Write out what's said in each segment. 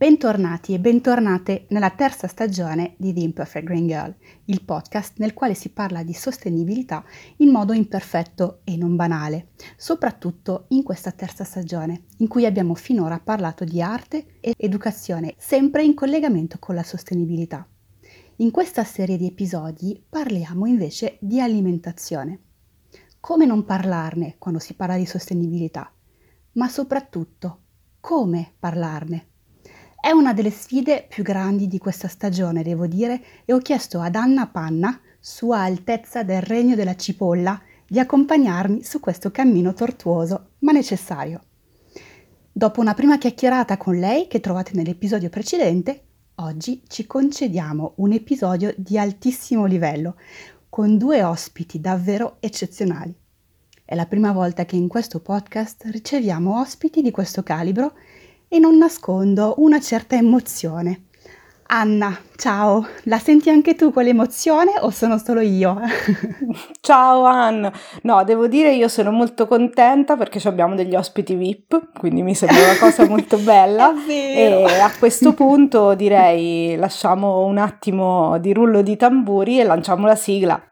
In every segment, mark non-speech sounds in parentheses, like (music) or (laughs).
Bentornati e bentornate nella terza stagione di The Imperfect Green Girl, il podcast nel quale si parla di sostenibilità in modo imperfetto e non banale, soprattutto in questa terza stagione, in cui abbiamo finora parlato di arte e educazione, sempre in collegamento con la sostenibilità. In questa serie di episodi parliamo invece di alimentazione. Come non parlarne quando si parla di sostenibilità? Ma soprattutto, come parlarne? È una delle sfide più grandi di questa stagione, devo dire, e ho chiesto ad Anna Panna, Sua Altezza del Regno della Cipolla, di accompagnarmi su questo cammino tortuoso, ma necessario. Dopo una prima chiacchierata con lei, che trovate nell'episodio precedente, oggi ci concediamo un episodio di altissimo livello, con due ospiti davvero eccezionali. È la prima volta che in questo podcast riceviamo ospiti di questo calibro e non nascondo una certa emozione. Anna, ciao, la senti anche tu quell'emozione o sono solo io? (laughs) ciao Anna, no, devo dire io sono molto contenta perché abbiamo degli ospiti VIP, quindi mi sembra una cosa molto (laughs) bella e a questo punto direi lasciamo un attimo di rullo di tamburi e lanciamo la sigla.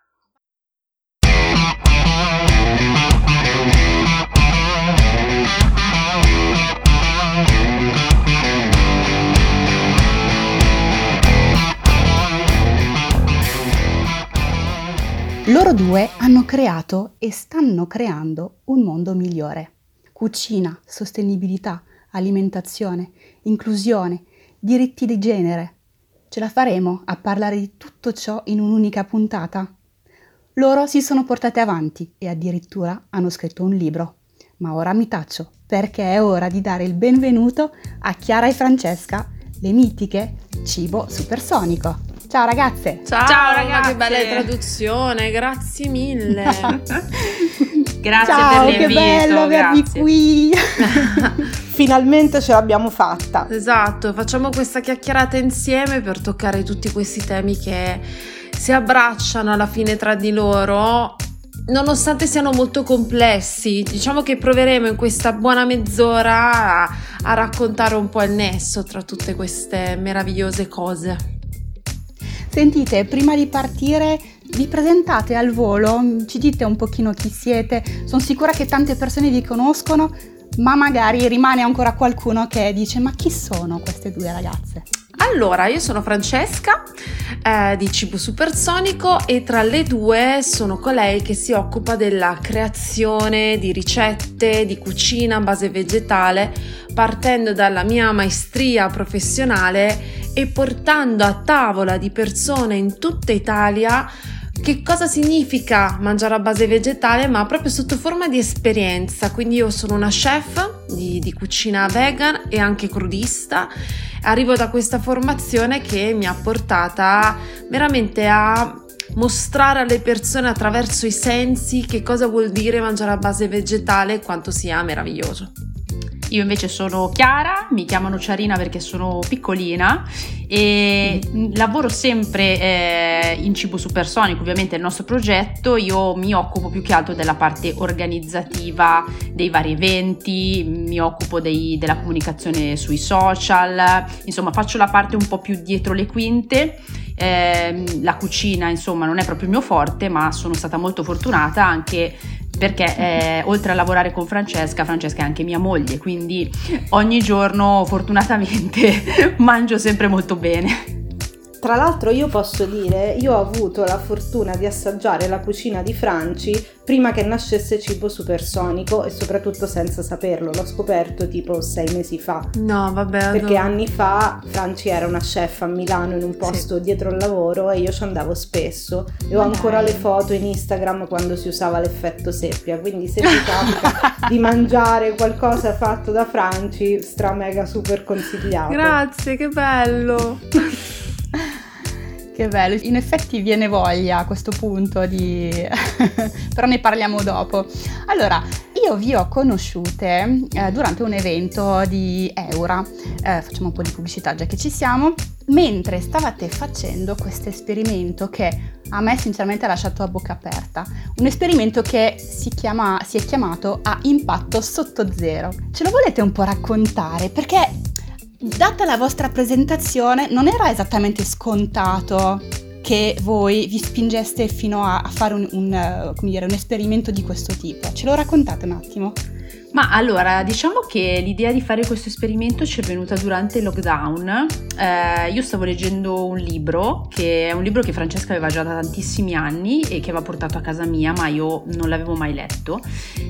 Loro due hanno creato e stanno creando un mondo migliore. Cucina, sostenibilità, alimentazione, inclusione, diritti di genere. Ce la faremo a parlare di tutto ciò in un'unica puntata? Loro si sono portate avanti e addirittura hanno scritto un libro. Ma ora mi taccio perché è ora di dare il benvenuto a Chiara e Francesca, le mitiche Cibo Supersonico. Ciao ragazze! Ciao, Ciao ragazze! Che bella traduzione, grazie mille! (laughs) grazie Ciao, per l'invito, che bello avervi qui! (laughs) Finalmente ce l'abbiamo fatta! Esatto, facciamo questa chiacchierata insieme per toccare tutti questi temi che si abbracciano alla fine tra di loro nonostante siano molto complessi, diciamo che proveremo in questa buona mezz'ora a, a, raccontare un po' il nesso tra tutte queste meravigliose cose. Sentite, prima di partire vi presentate al volo, ci dite un pochino chi siete, sono sicura che tante persone vi conoscono, ma magari rimane ancora qualcuno che dice ma chi sono queste due ragazze? Allora, io sono Francesca eh, di Cibo Supersonico e tra le due sono colei che si occupa della creazione di ricette di cucina a base vegetale partendo dalla mia maestria professionale e portando a tavola di persone in tutta Italia che cosa significa mangiare a base vegetale, ma proprio sotto forma di esperienza. Quindi io sono una chef di, di, cucina vegan e anche crudista. Arrivo da questa formazione che mi ha portata veramente a mostrare alle persone attraverso i sensi che cosa vuol dire mangiare a base vegetale e quanto sia meraviglioso. Io invece sono Chiara, mi chiamano Ciarina perché sono piccolina e lavoro sempre eh, in cibo supersonico, ovviamente è il nostro progetto, io mi occupo più che altro della parte organizzativa dei vari eventi, mi occupo dei, della comunicazione sui social, insomma faccio la parte un po' più dietro le quinte. Eh, la cucina insomma non è proprio il mio forte ma sono stata molto fortunata anche perché eh, oltre a lavorare con Francesca, Francesca è anche mia moglie, quindi ogni giorno fortunatamente (laughs) mangio sempre molto bene. Tra l'altro io posso dire, io ho avuto la fortuna di assaggiare la cucina di Franci prima che nascesse Cibo Supersonico e soprattutto senza saperlo, l'ho scoperto tipo sei mesi fa. No, vabbè. Perché no. anni fa Franci era una chef a Milano in un posto sì. dietro il lavoro e io ci andavo spesso e ho ancora le foto in Instagram quando si usava l'effetto seppia, quindi se vi (laughs) capita di mangiare qualcosa fatto da Franci, stra mega super consigliato. Grazie, che bello. (laughs) Che bello, in effetti viene voglia a questo punto di... (laughs) però ne parliamo dopo. Allora, io vi ho conosciute eh, durante un evento di Eura, eh, facciamo un po' di pubblicità già che ci siamo, mentre stavate facendo questo esperimento che a me sinceramente ha lasciato a bocca aperta, un esperimento che si, chiama, si è chiamato a impatto sotto zero. Ce lo volete un po' raccontare? Perché data la vostra presentazione, non era esattamente scontato che voi vi spingeste fino a, a fare un, un, dire, un esperimento di questo tipo. Ce lo raccontate un attimo? Ma allora, diciamo che l'idea di fare questo esperimento ci è venuta durante il lockdown. Eh, io stavo leggendo un libro, che è un libro che Francesca aveva già da tantissimi anni e che aveva portato a casa mia, ma io non l'avevo mai letto,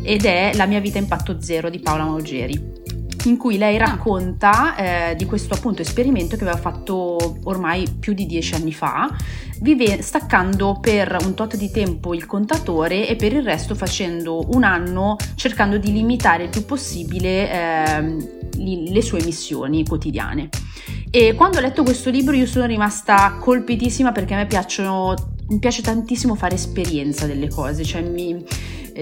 ed è La mia vita impatto zero di Paola Maugeri in cui lei ah. racconta eh, di questo appunto esperimento che aveva fatto ormai più di dieci anni fa, vive, staccando per un tot di tempo il contatore e per il resto facendo un anno cercando di limitare il più possibile eh, le sue emissioni quotidiane. E quando ho letto questo libro io sono rimasta colpitissima perché a me piacciono, mi piace tantissimo fare esperienza delle cose, cioè mi,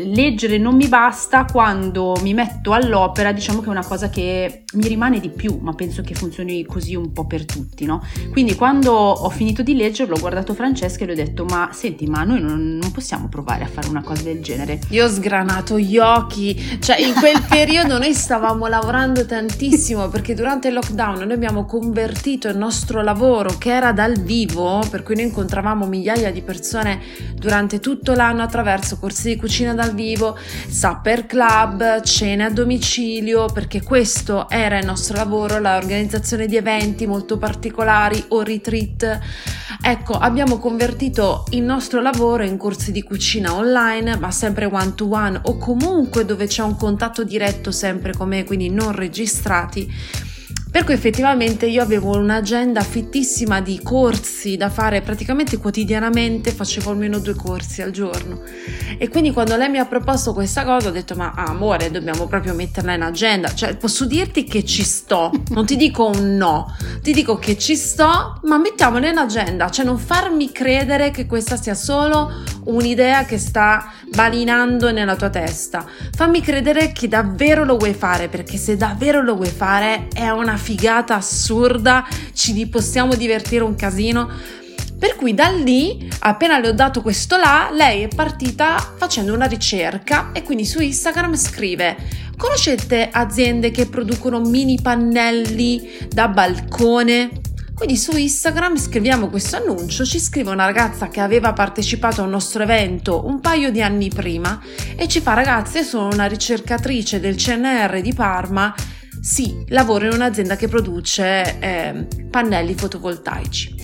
leggere non mi basta, quando mi metto all'opera diciamo che è una cosa che mi rimane di più, ma penso che funzioni così un po' per tutti, no? Quindi quando ho finito di leggerlo ho guardato Francesca e le ho detto ma senti ma noi non, non possiamo provare a fare una cosa del genere. Io ho sgranato gli occhi, cioè in quel (laughs) periodo noi stavamo lavorando tantissimo perché durante il lockdown noi abbiamo convertito il nostro lavoro che era dal vivo, per cui noi incontravamo migliaia di persone durante tutto l'anno attraverso corsi di cucina dal dal vivo, supper club, cene a domicilio, perché questo era il nostro lavoro, l'organizzazione di eventi molto particolari o retreat. Ecco, abbiamo convertito il nostro lavoro in corsi di cucina online, ma sempre one to one o comunque dove c'è un contatto diretto sempre con me, quindi non registrati per cui effettivamente io avevo un'agenda fittissima di corsi da fare praticamente quotidianamente, facevo almeno due corsi al giorno. E quindi quando lei mi ha proposto questa cosa ho detto ma amore dobbiamo proprio metterla in agenda, cioè posso dirti che ci sto, non ti dico un no, ti dico che ci sto, ma mettiamola in agenda, cioè non farmi credere che questa sia solo un'idea che sta balinando nella tua testa, fammi credere che davvero lo vuoi fare, perché se davvero lo vuoi fare è una figata assurda, ci possiamo divertire un casino. Per cui da lì, appena le ho dato questo là, lei è partita facendo una ricerca e quindi su Instagram scrive: Conoscete aziende che producono mini pannelli da balcone? Quindi su Instagram scriviamo questo annuncio, ci scrive una ragazza che aveva partecipato a un nostro evento un paio di anni prima e ci fa ragazze, sono una ricercatrice del CNR di Parma sì, lavoro in un'azienda che produce eh, pannelli fotovoltaici.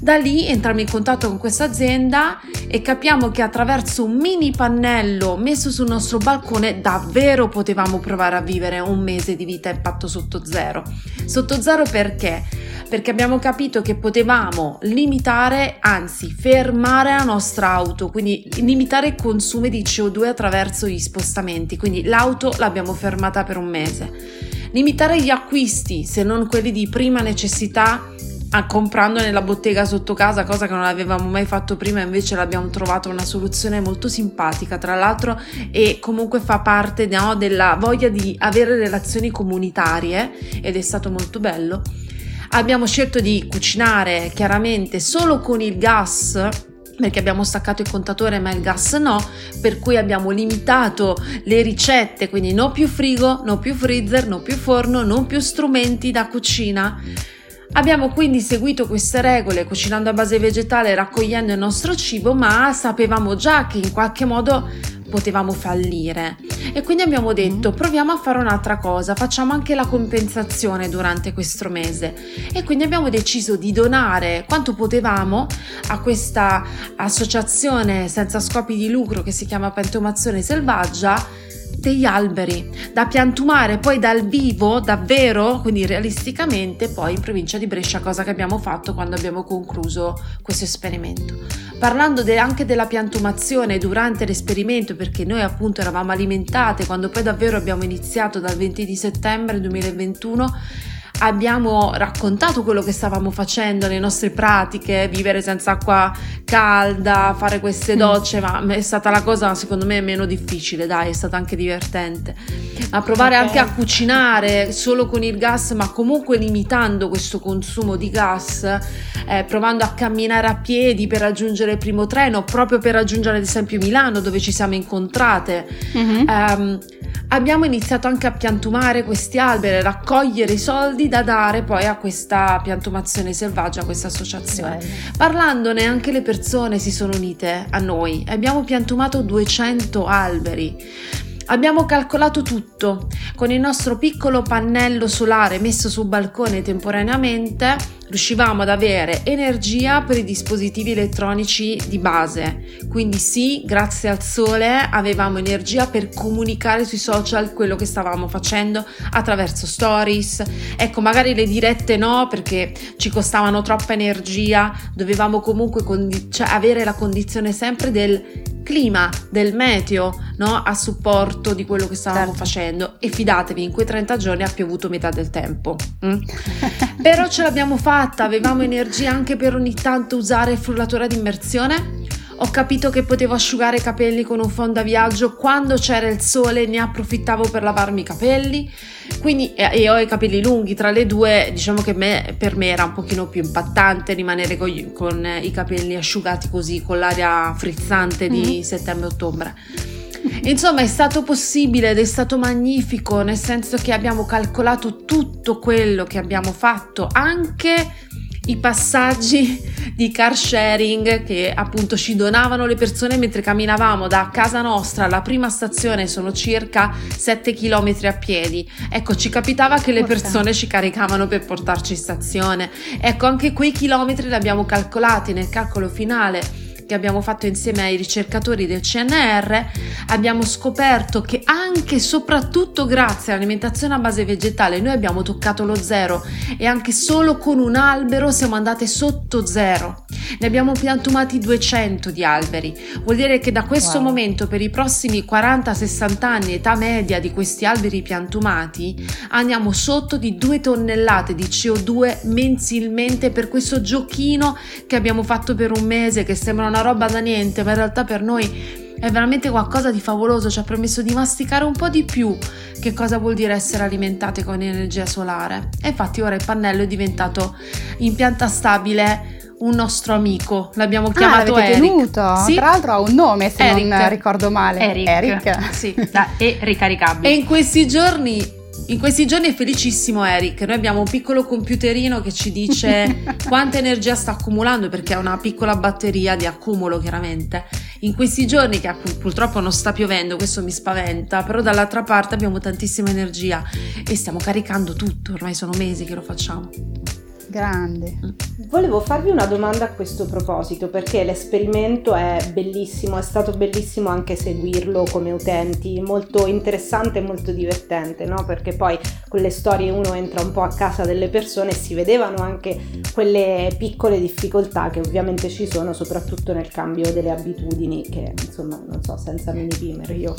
Da lì entriamo in contatto con questa azienda e capiamo che attraverso un mini pannello messo sul nostro balcone davvero potevamo provare a vivere un mese di vita impatto sotto zero. Sotto zero perché? Perché abbiamo capito che potevamo limitare, anzi fermare la nostra auto, quindi limitare il consumo di CO2 attraverso gli spostamenti. Quindi l'auto l'abbiamo fermata per un mese limitare gli acquisti, se non quelli di prima necessità, comprando nella bottega sotto casa, cosa che non avevamo mai fatto prima, invece l'abbiamo trovato una soluzione molto simpatica, tra l'altro, e comunque fa parte no, della voglia di avere relazioni comunitarie ed è stato molto bello. Abbiamo scelto di cucinare chiaramente solo con il gas perché abbiamo staccato il contatore ma il gas no, per cui abbiamo limitato le ricette, quindi no più frigo, no più freezer, no più forno, non più strumenti da cucina. Abbiamo quindi seguito queste regole cucinando a base vegetale, raccogliendo il nostro cibo, ma sapevamo già che in qualche modo potevamo fallire e quindi abbiamo detto mm. proviamo a fare un'altra cosa, facciamo anche la compensazione durante questo mese e quindi abbiamo deciso di donare quanto potevamo a questa associazione senza scopi di lucro che si chiama Pentomazione Selvaggia degli alberi da piantumare poi dal vivo davvero quindi realisticamente poi in provincia di Brescia cosa che abbiamo fatto quando abbiamo concluso questo esperimento. Parlando de- anche della piantumazione durante l'esperimento perché noi appunto eravamo alimentate quando poi davvero abbiamo iniziato dal 20 di settembre 2021 abbiamo raccontato quello che stavamo facendo, le nostre pratiche, vivere senza acqua calda, fare queste mm. docce, ma è stata la cosa secondo me meno difficile, dai, è stata anche divertente. A provare okay. anche a cucinare solo con il gas, ma comunque limitando questo consumo di gas, eh, provando a camminare a piedi per raggiungere il primo treno, proprio per raggiungere ad esempio Milano dove ci siamo incontrate. Mm-hmm. Um, abbiamo iniziato anche a piantumare questi alberi, raccogliere i soldi da dare poi a questa piantumazione selvaggia, a questa associazione. Parlandone anche le persone si sono unite a noi, abbiamo piantumato 200 alberi. Abbiamo calcolato tutto. Con il nostro piccolo pannello solare messo sul balcone temporaneamente riuscivamo ad avere energia per i dispositivi elettronici di base. Quindi sì, grazie al sole avevamo energia per comunicare sui social quello che stavamo facendo attraverso stories. Ecco, magari le dirette no perché ci costavano troppa energia, dovevamo comunque condi- cioè avere la condizione sempre del clima, del meteo, no? a supporto di quello che stavamo certo. facendo e fidatevi, in quei 30 giorni ha piovuto metà del tempo. Mm? (laughs) Però ce l'abbiamo fatta, avevamo energia anche per ogni tanto usare il frullatore ad immersione. Ho capito che potevo asciugare i capelli con un fondaviaggio quando c'era il sole, ne approfittavo per lavarmi i capelli. Quindi, e ho i capelli lunghi, tra le due, diciamo che me, per me era un pochino più impattante rimanere con, con i capelli asciugati così, con l'aria frizzante di mm. settembre-ottobre. Insomma, è stato possibile ed è stato magnifico, nel senso che abbiamo calcolato tutto quello che abbiamo fatto, anche i passaggi di car sharing che appunto ci donavano le persone mentre camminavamo da casa nostra. Alla prima stazione sono circa 7 km a piedi. Ecco ci capitava che le persone ci caricavano per portarci in stazione. Ecco anche quei chilometri li abbiamo calcolati nel calcolo finale che abbiamo fatto insieme ai ricercatori del CNR, abbiamo scoperto che anche e soprattutto grazie all'alimentazione a base vegetale noi abbiamo toccato lo zero e anche solo con un albero siamo andate sotto zero. Ne abbiamo piantumati 200 di alberi. Vuol dire che da questo wow. momento per i prossimi 40-60 anni, età media di questi alberi piantumati, andiamo sotto di 2 tonnellate di CO2 mensilmente per questo giochino che abbiamo fatto per un mese che sembra una roba da niente, ma in realtà per noi è veramente qualcosa di favoloso, ci ha permesso di masticare un po' di più che cosa vuol dire essere alimentate con energia solare. E infatti ora il pannello è diventato in pianta stabile un nostro amico, l'abbiamo ah, chiamato ah, Eric. Tenuto. Sì? Tra l'altro ha un nome se Eric. non ricordo male. Eric. Eric. Sì, da, e ricaricabile. E in questi giorni in questi giorni è felicissimo Eric, noi abbiamo un piccolo computerino che ci dice (laughs) quanta energia sta accumulando perché ha una piccola batteria di accumulo chiaramente. In questi giorni che purtroppo non sta piovendo, questo mi spaventa, però dall'altra parte abbiamo tantissima energia e stiamo caricando tutto, ormai sono mesi che lo facciamo. Grande. Volevo farvi una domanda a questo proposito perché l'esperimento è bellissimo, è stato bellissimo anche seguirlo come utenti, molto interessante e molto divertente, no? Perché poi con le storie uno entra un po' a casa delle persone e si vedevano anche quelle piccole difficoltà che ovviamente ci sono, soprattutto nel cambio delle abitudini, che insomma, non so, senza mini pimer io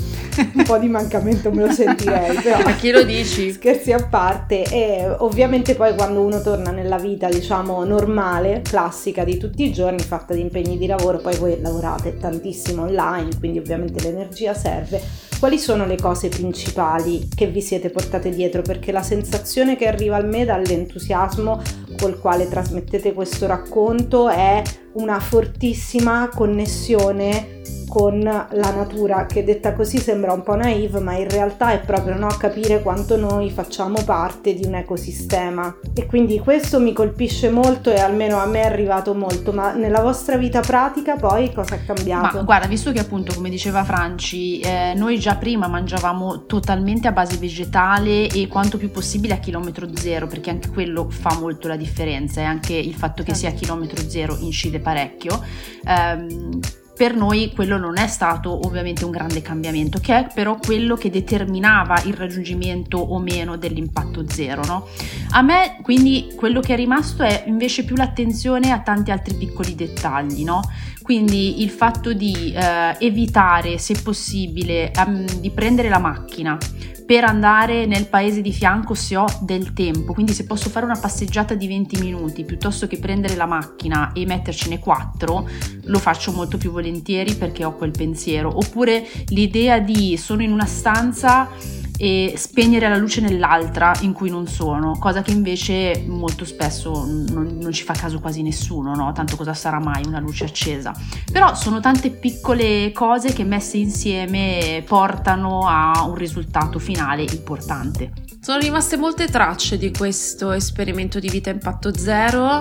un po' di mancamento me lo sentirei, (laughs) però a chi lo dici? Scherzi a parte e ovviamente poi quando uno torna nella vita diciamo normale, classica di tutti i giorni, fatta di impegni di lavoro, poi voi lavorate tantissimo online, quindi ovviamente l'energia serve. Quali sono le cose principali che vi siete portate dietro? Perché la sensazione che arriva al me dall'entusiasmo col quale trasmettete questo racconto è una fortissima connessione con la natura, che detta così sembra un po' naive, ma in realtà è proprio no, capire quanto noi facciamo parte di un ecosistema. E quindi questo mi colpisce molto e almeno a me è arrivato molto, ma nella vostra vita pratica poi cosa è cambiato? Ma guarda, visto che appunto, come diceva Franci, eh, noi già prima mangiavamo totalmente a base vegetale e quanto più possibile a chilometro zero, perché anche quello fa molto la differenza e anche il fatto che sia a chilometro zero incide parecchio. Um, per noi quello non è stato ovviamente un grande cambiamento, che è però quello che determinava il raggiungimento o meno dell'impatto zero. No? A me quindi quello che è rimasto è invece più l'attenzione a tanti altri piccoli dettagli, no? quindi il fatto di eh, evitare se possibile um, di prendere la macchina per andare nel paese di fianco se ho del tempo, quindi se posso fare una passeggiata di 20 minuti piuttosto che prendere la macchina e mettercene 4, lo faccio molto più volentieri perché ho quel pensiero. Oppure l'idea di sono in una stanza e spegnere la luce nell'altra in cui non sono, cosa che invece molto spesso non, non ci fa caso quasi nessuno, no? tanto cosa sarà mai una luce accesa. Però sono tante piccole cose che messe insieme portano a un risultato finale importante. Sono rimaste molte tracce di questo esperimento di vita impatto zero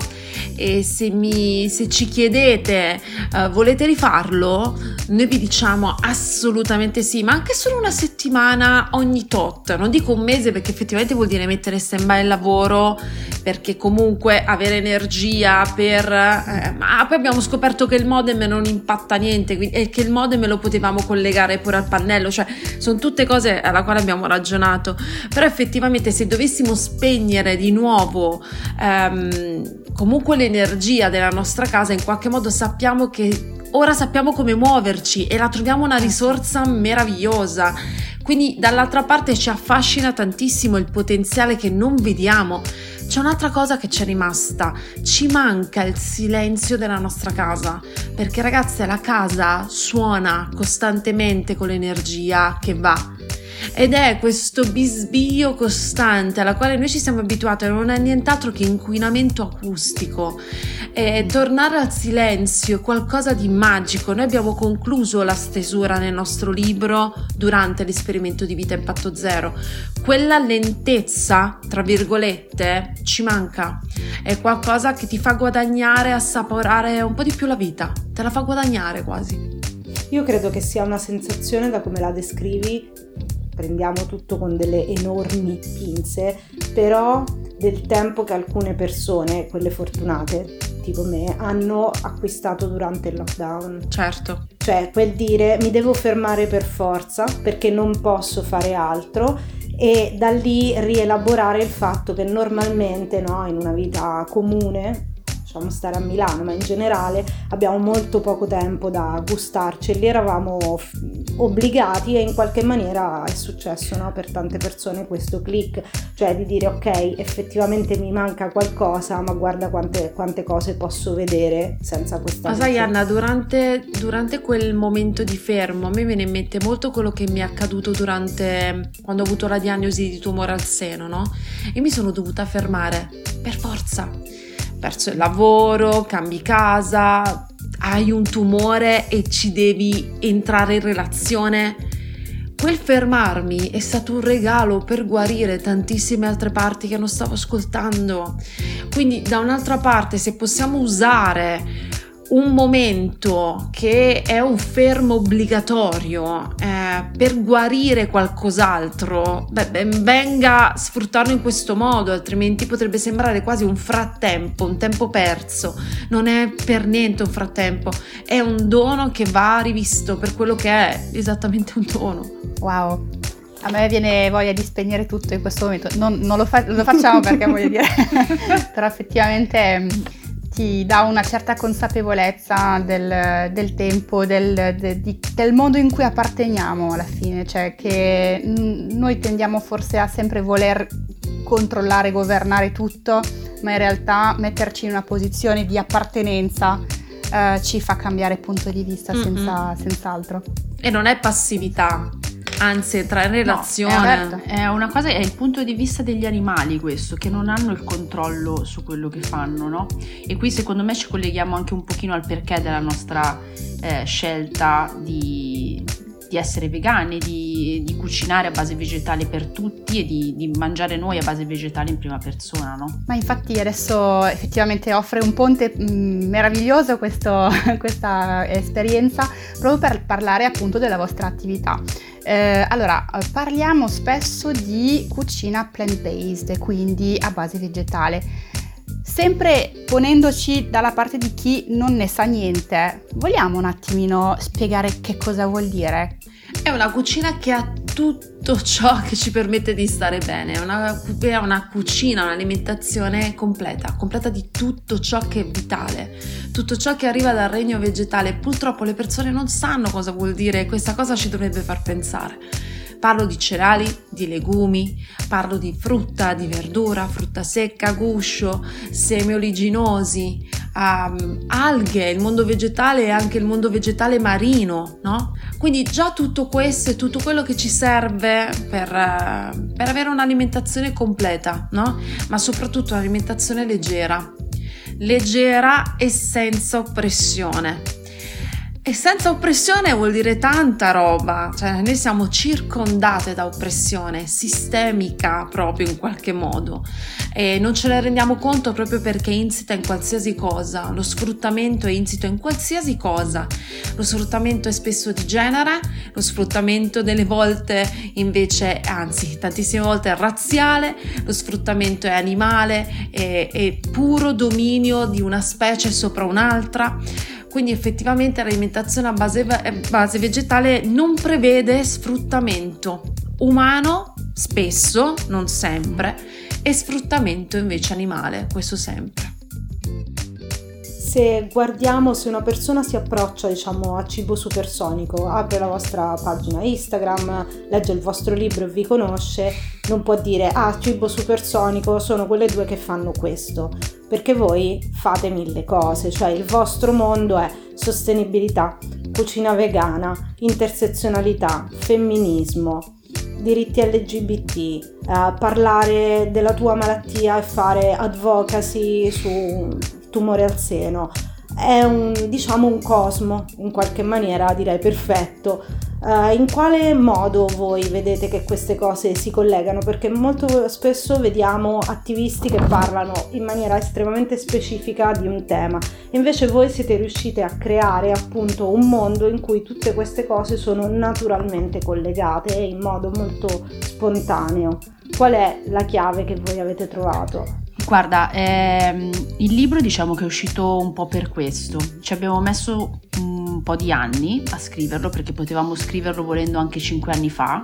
e se, mi, se ci chiedete uh, volete rifarlo, noi vi diciamo assolutamente sì, ma anche solo una settimana ogni tot, non dico un mese perché effettivamente vuol dire mettere by il lavoro perché comunque avere energia per... Eh, ma poi abbiamo scoperto che il modem non impatta niente e che il modem lo potevamo collegare pure al pannello, cioè sono tutte cose alla quale abbiamo ragionato, però effettivamente effettivamente se dovessimo spegnere di nuovo ehm, comunque l'energia della nostra casa, in qualche modo sappiamo che ora sappiamo come muoverci e la troviamo una risorsa meravigliosa. Quindi dall'altra parte ci affascina tantissimo il potenziale che non vediamo. C'è un'altra cosa che ci è rimasta, ci manca il silenzio della nostra casa, perché ragazze la casa suona costantemente con l'energia che va ed è questo bisbio costante alla quale noi ci siamo abituati, non è nient'altro che inquinamento acustico. E tornare al silenzio è qualcosa di magico. Noi abbiamo concluso la stesura nel nostro libro durante l'esperimento di vita impatto zero. Quella lentezza, tra virgolette, ci manca. È qualcosa che ti fa guadagnare, assaporare un po' di più la vita. Te la fa guadagnare quasi. Io credo che sia una sensazione, da come la descrivi, prendiamo tutto con delle enormi pinze, però del tempo che alcune persone, quelle fortunate, tipo me, hanno acquistato durante il lockdown. Certo. Cioè, quel dire mi devo fermare per forza perché non posso fare altro e da lì rielaborare il fatto che normalmente no, in una vita comune lasciamo stare a Milano, ma in generale abbiamo molto poco tempo da gustarceli, eravamo obbligati e in qualche maniera è successo no, per tante persone questo click, cioè di dire ok effettivamente mi manca qualcosa, ma guarda quante, quante cose posso vedere senza questa... Ma sai Anna, durante, durante quel momento di fermo a me viene in mente molto quello che mi è accaduto durante quando ho avuto la diagnosi di tumore al seno, no? E mi sono dovuta fermare per forza perso il lavoro, cambi casa, hai un tumore e ci devi entrare in relazione. Quel fermarmi è stato un regalo per guarire tantissime altre parti che non stavo ascoltando. Quindi da un'altra parte se possiamo usare un momento che è un fermo obbligatorio eh, per guarire qualcos'altro, beh, ben venga sfruttarlo in questo modo, altrimenti potrebbe sembrare quasi un frattempo, un tempo perso. Non è per niente un frattempo, è un dono che va rivisto per quello che è, esattamente un dono. Wow, a me viene voglia di spegnere tutto in questo momento. Non, non lo, fa- lo, facciamo perché voglio dire, (laughs) però effettivamente ti dà una certa consapevolezza del, del tempo, del, de, di, del, modo in cui apparteniamo alla fine, cioè che noi tendiamo forse a sempre voler controllare, governare tutto, ma in realtà metterci in una posizione di appartenenza eh, ci fa cambiare punto di vista senza, senz'altro. E non è passività, anzi entrare in relazione. No, è, è, una cosa, è il punto di vista degli animali questo, che non hanno il controllo su quello che fanno, no? E qui secondo me ci colleghiamo anche un pochino al perché della nostra eh, scelta di, di, essere vegani, di, di, cucinare a base vegetale per tutti e di, di, mangiare noi a base vegetale in prima persona, no? Ma infatti adesso effettivamente offre un ponte mh, mm, meraviglioso questo, (laughs) questa esperienza proprio per parlare appunto della vostra attività. Eh, allora, parliamo spesso di cucina plant-based, quindi a base vegetale. Sempre ponendoci dalla parte di chi non ne sa niente, vogliamo un attimino spiegare che cosa vuol dire? È una cucina che ha tutto ciò che ci permette di stare bene, è una, è una cucina, un'alimentazione completa, completa di tutto ciò che è vitale, tutto ciò che arriva dal regno vegetale. Purtroppo le persone non sanno cosa vuol dire e questa cosa ci dovrebbe far pensare. Parlo di cereali, di legumi, parlo di frutta, di verdura, frutta secca, guscio, semi oliginosi, um, alghe, il mondo vegetale e anche il mondo vegetale marino, no? Quindi già tutto questo è tutto quello che ci serve per, uh, per avere un'alimentazione completa, no? Ma soprattutto un'alimentazione leggera, leggera e senza oppressione E senza oppressione vuol dire tanta roba, cioè noi siamo circondate da oppressione sistemica proprio in qualche modo. E non ce ne rendiamo conto proprio perché è insita in qualsiasi cosa, lo sfruttamento è insito in qualsiasi cosa, lo sfruttamento è spesso di genere, lo sfruttamento delle volte invece, anzi tantissime volte è razziale, lo sfruttamento è animale, è, è puro dominio di una specie sopra un'altra quindi effettivamente l'alimentazione a base, base vegetale non prevede sfruttamento umano, spesso, non sempre, e sfruttamento invece animale, questo sempre se guardiamo se una persona si approccia diciamo a cibo supersonico apre la vostra pagina Instagram legge il vostro libro e vi conosce non può dire ah cibo supersonico sono quelle due che fanno questo. Perché voi fate mille cose cioè il vostro mondo è sostenibilità cucina vegana intersezionalità femminismo diritti LGBT, eh, parlare della tua malattia e fare advocacy su tumore al seno. È un, diciamo, un cosmo, in qualche maniera direi perfetto. Uh, in quale modo voi vedete che queste cose si collegano? Perché molto spesso vediamo attivisti che parlano in maniera estremamente specifica di un tema, invece voi siete riusciti a creare appunto un mondo in cui tutte queste cose sono naturalmente collegate in modo molto spontaneo. Qual è la chiave che voi avete trovato? Guarda, ehm, il libro diciamo che è uscito un po' per questo. Ci abbiamo messo un po' di anni a scriverlo perché potevamo scriverlo volendo anche cinque anni fa,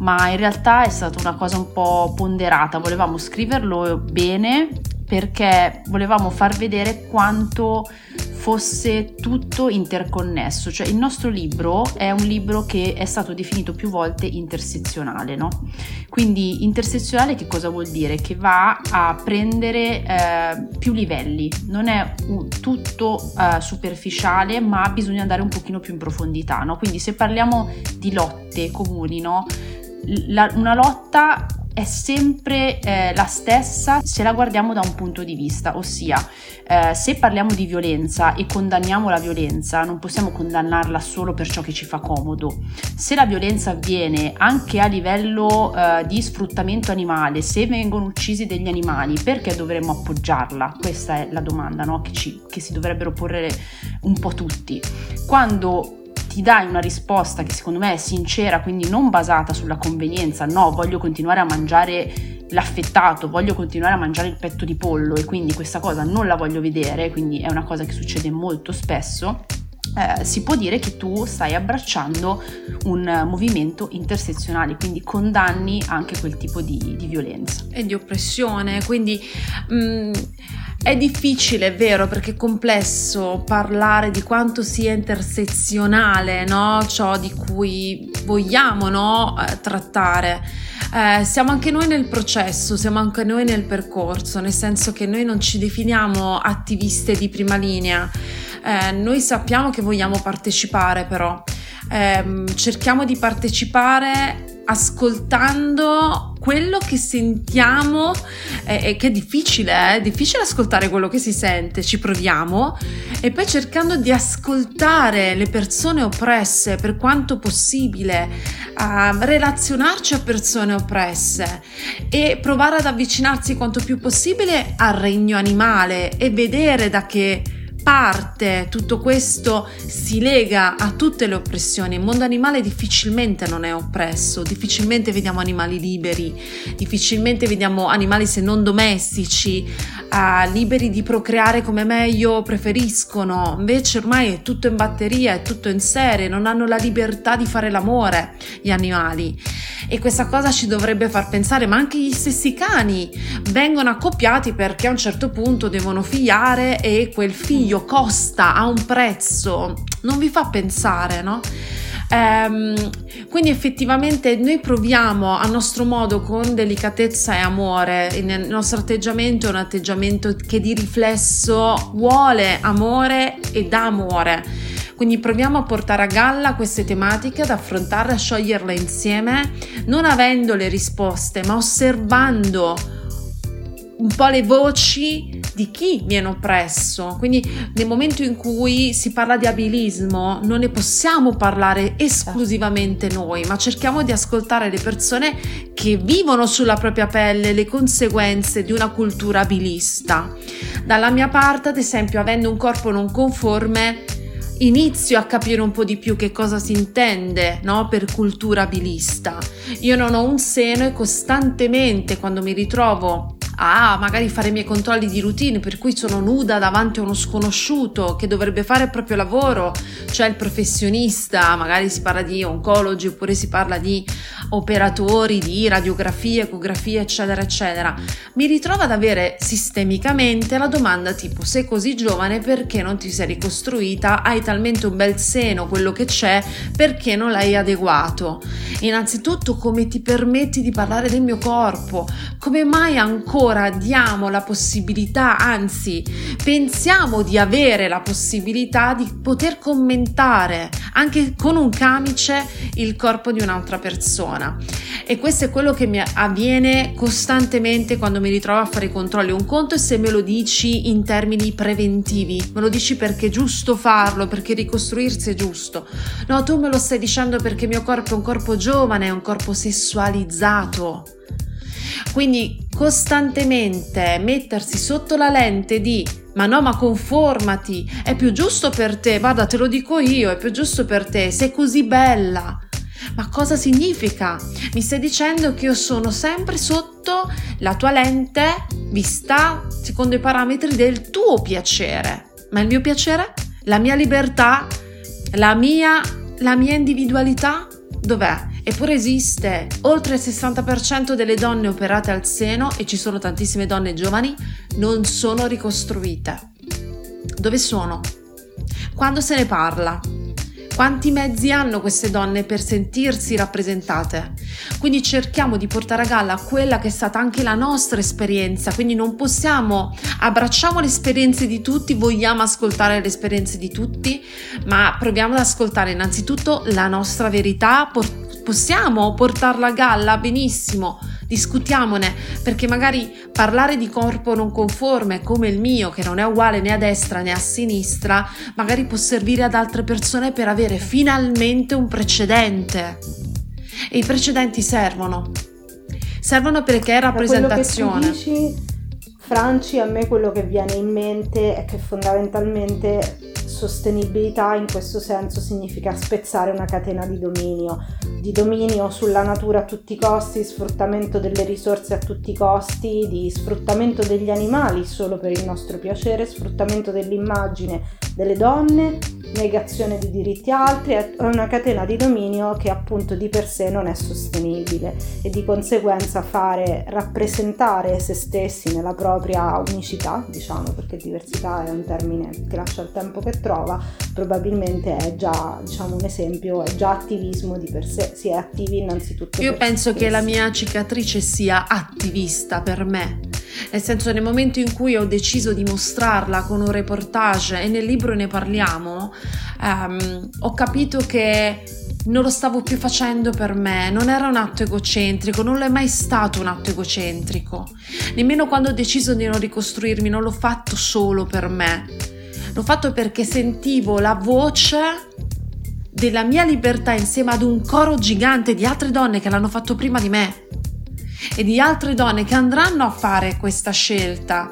ma in realtà è stata una cosa un po' ponderata. Volevamo scriverlo bene perché volevamo far vedere quanto fosse tutto interconnesso, cioè il nostro libro è un libro che è stato definito più volte intersezionale, no? Quindi intersezionale che cosa vuol dire? Che va a prendere eh, più livelli, non è un, tutto eh, superficiale, ma bisogna andare un pochino più in profondità, no? Quindi se parliamo di lotte comuni, no? La, una lotta è sempre eh, la stessa se la guardiamo da un punto di vista, ossia eh, se parliamo di violenza e condanniamo la violenza, non possiamo condannarla solo per ciò che ci fa comodo. Se la violenza avviene anche a livello eh, di sfruttamento animale, se vengono uccisi degli animali, perché dovremmo appoggiarla? Questa è la domanda no? che, ci, che si dovrebbero porre un po' tutti. Quando ti dai una risposta che secondo me è sincera, quindi non basata sulla convenienza, no, voglio continuare a mangiare l'affettato, voglio continuare a mangiare il petto di pollo e quindi questa cosa non la voglio vedere, quindi è una cosa che succede molto spesso. Eh, si può dire che tu stai abbracciando un movimento intersezionale, quindi condanni anche quel tipo di, di violenza. E di oppressione, quindi mh, mm, è difficile, è vero, perché è complesso parlare di quanto sia intersezionale no? ciò di cui vogliamo no? eh, trattare. Eh, siamo anche noi nel processo, siamo anche noi nel percorso, nel senso che noi non ci definiamo attiviste di prima linea, eh, noi sappiamo che vogliamo partecipare però, eh, cerchiamo di partecipare ascoltando quello che sentiamo e eh, che è difficile, eh? è difficile ascoltare quello che si sente, ci proviamo e poi cercando di ascoltare le persone oppresse per quanto possibile, uh, relazionarci a persone oppresse e provare ad avvicinarsi quanto più possibile al regno animale e vedere da che parte tutto questo si lega a tutte le oppressioni. Il mondo animale difficilmente non è oppresso, difficilmente vediamo animali liberi, difficilmente vediamo animali se non domestici, uh, liberi di procreare come meglio preferiscono. Invece ormai è tutto in batteria, è tutto in serie, non hanno la libertà di fare l'amore gli animali. E questa cosa ci dovrebbe far pensare, ma anche gli stessi cani vengono accoppiati perché a un certo punto devono figliare e quel figlio studio costa a un prezzo, non vi fa pensare, no? Ehm, quindi effettivamente noi proviamo a nostro modo con delicatezza e amore, il nostro atteggiamento è un atteggiamento che di riflesso vuole amore e dà amore. Quindi proviamo a portare a galla queste tematiche, ad affrontarle, a scioglierle insieme, non avendo le risposte, ma osservando un po' le voci di chi viene oppresso. Quindi nel momento in cui si parla di abilismo non ne possiamo parlare esclusivamente noi, ma cerchiamo di ascoltare le persone che vivono sulla propria pelle le conseguenze di una cultura abilista. Dalla mia parte, ad esempio, avendo un corpo non conforme, inizio a capire un po' di più che cosa si intende no? per cultura abilista. Io non ho un seno e costantemente quando mi ritrovo a magari fare i miei controlli di routine per cui sono nuda davanti a uno sconosciuto che dovrebbe fare il proprio lavoro, cioè il professionista, magari si parla di oncologi oppure si parla di operatori di radiografia, ecografia, eccetera, eccetera, mi ritrovo ad avere sistemicamente la domanda tipo sei così giovane perché non ti sei ricostruita, hai talmente un bel seno quello che c'è, perché non l'hai adeguato? Innanzitutto come ti permetti di parlare del mio corpo? Come mai ancora diamo la possibilità, anzi pensiamo di avere la possibilità di poter commentare anche con un camice il corpo di un'altra persona? E questo è quello che mi avviene costantemente quando mi ritrovo a fare i controlli. Un conto è se me lo dici in termini preventivi, me lo dici perché è giusto farlo, perché ricostruirsi è giusto. No, tu me lo stai dicendo perché il mio corpo è un corpo giovane, è un corpo sessualizzato. Quindi costantemente mettersi sotto la lente di ma no, ma conformati, è più giusto per te, guarda, te lo dico io, è più giusto per te, sei così bella. Ma cosa significa? Mi stai dicendo che io sono sempre sotto la tua lente vista secondo i parametri del tuo piacere. Ma il mio piacere? La mia libertà? La mia, la mia individualità? Dov'è? Eppure esiste. Oltre il 60% delle donne operate al seno, e ci sono tantissime donne giovani, non sono ricostruite. Dove sono? Quando se ne parla? Quanti mezzi hanno queste donne per sentirsi rappresentate? Quindi cerchiamo di portare a galla quella che è stata anche la nostra esperienza, quindi non possiamo abbracciamo le esperienze di tutti, vogliamo ascoltare le esperienze di tutti, ma proviamo ad ascoltare innanzitutto la nostra verità, possiamo portarla a galla benissimo, discutiamone, perché magari parlare di corpo non conforme come il mio, che non è uguale né a destra né a sinistra, magari può servire ad altre persone per avere finalmente un precedente. E i precedenti servono. Servono perché è rappresentazione. Franci, a me quello che viene in mente è che fondamentalmente sostenibilità in questo senso significa spezzare una catena di dominio, di dominio sulla natura a tutti i costi, sfruttamento delle risorse a tutti i costi, di sfruttamento degli animali solo per il nostro piacere, sfruttamento dell'immagine delle donne, negazione di diritti altri, è una catena di dominio che appunto di per sé non è sostenibile e di conseguenza fare rappresentare se stessi nella propria unicità, diciamo, perché diversità è un termine che lascia il tempo che trova, probabilmente è già diciamo, un esempio, è già attivismo di per sé, si è attivi innanzitutto. Io penso che la mia cicatrice sia attivista per me, nel senso nel momento in cui ho deciso di mostrarla con un reportage e nel libro ne parliamo, um, ho capito che non lo stavo più facendo per me, non era un atto egocentrico, non è mai stato un atto egocentrico. Nemmeno quando ho deciso di non ricostruirmi, non l'ho fatto solo per me L'ho fatto perché sentivo la voce della mia libertà insieme ad un coro gigante di altre donne che l'hanno fatto prima di me e di altre donne che andranno a fare questa scelta,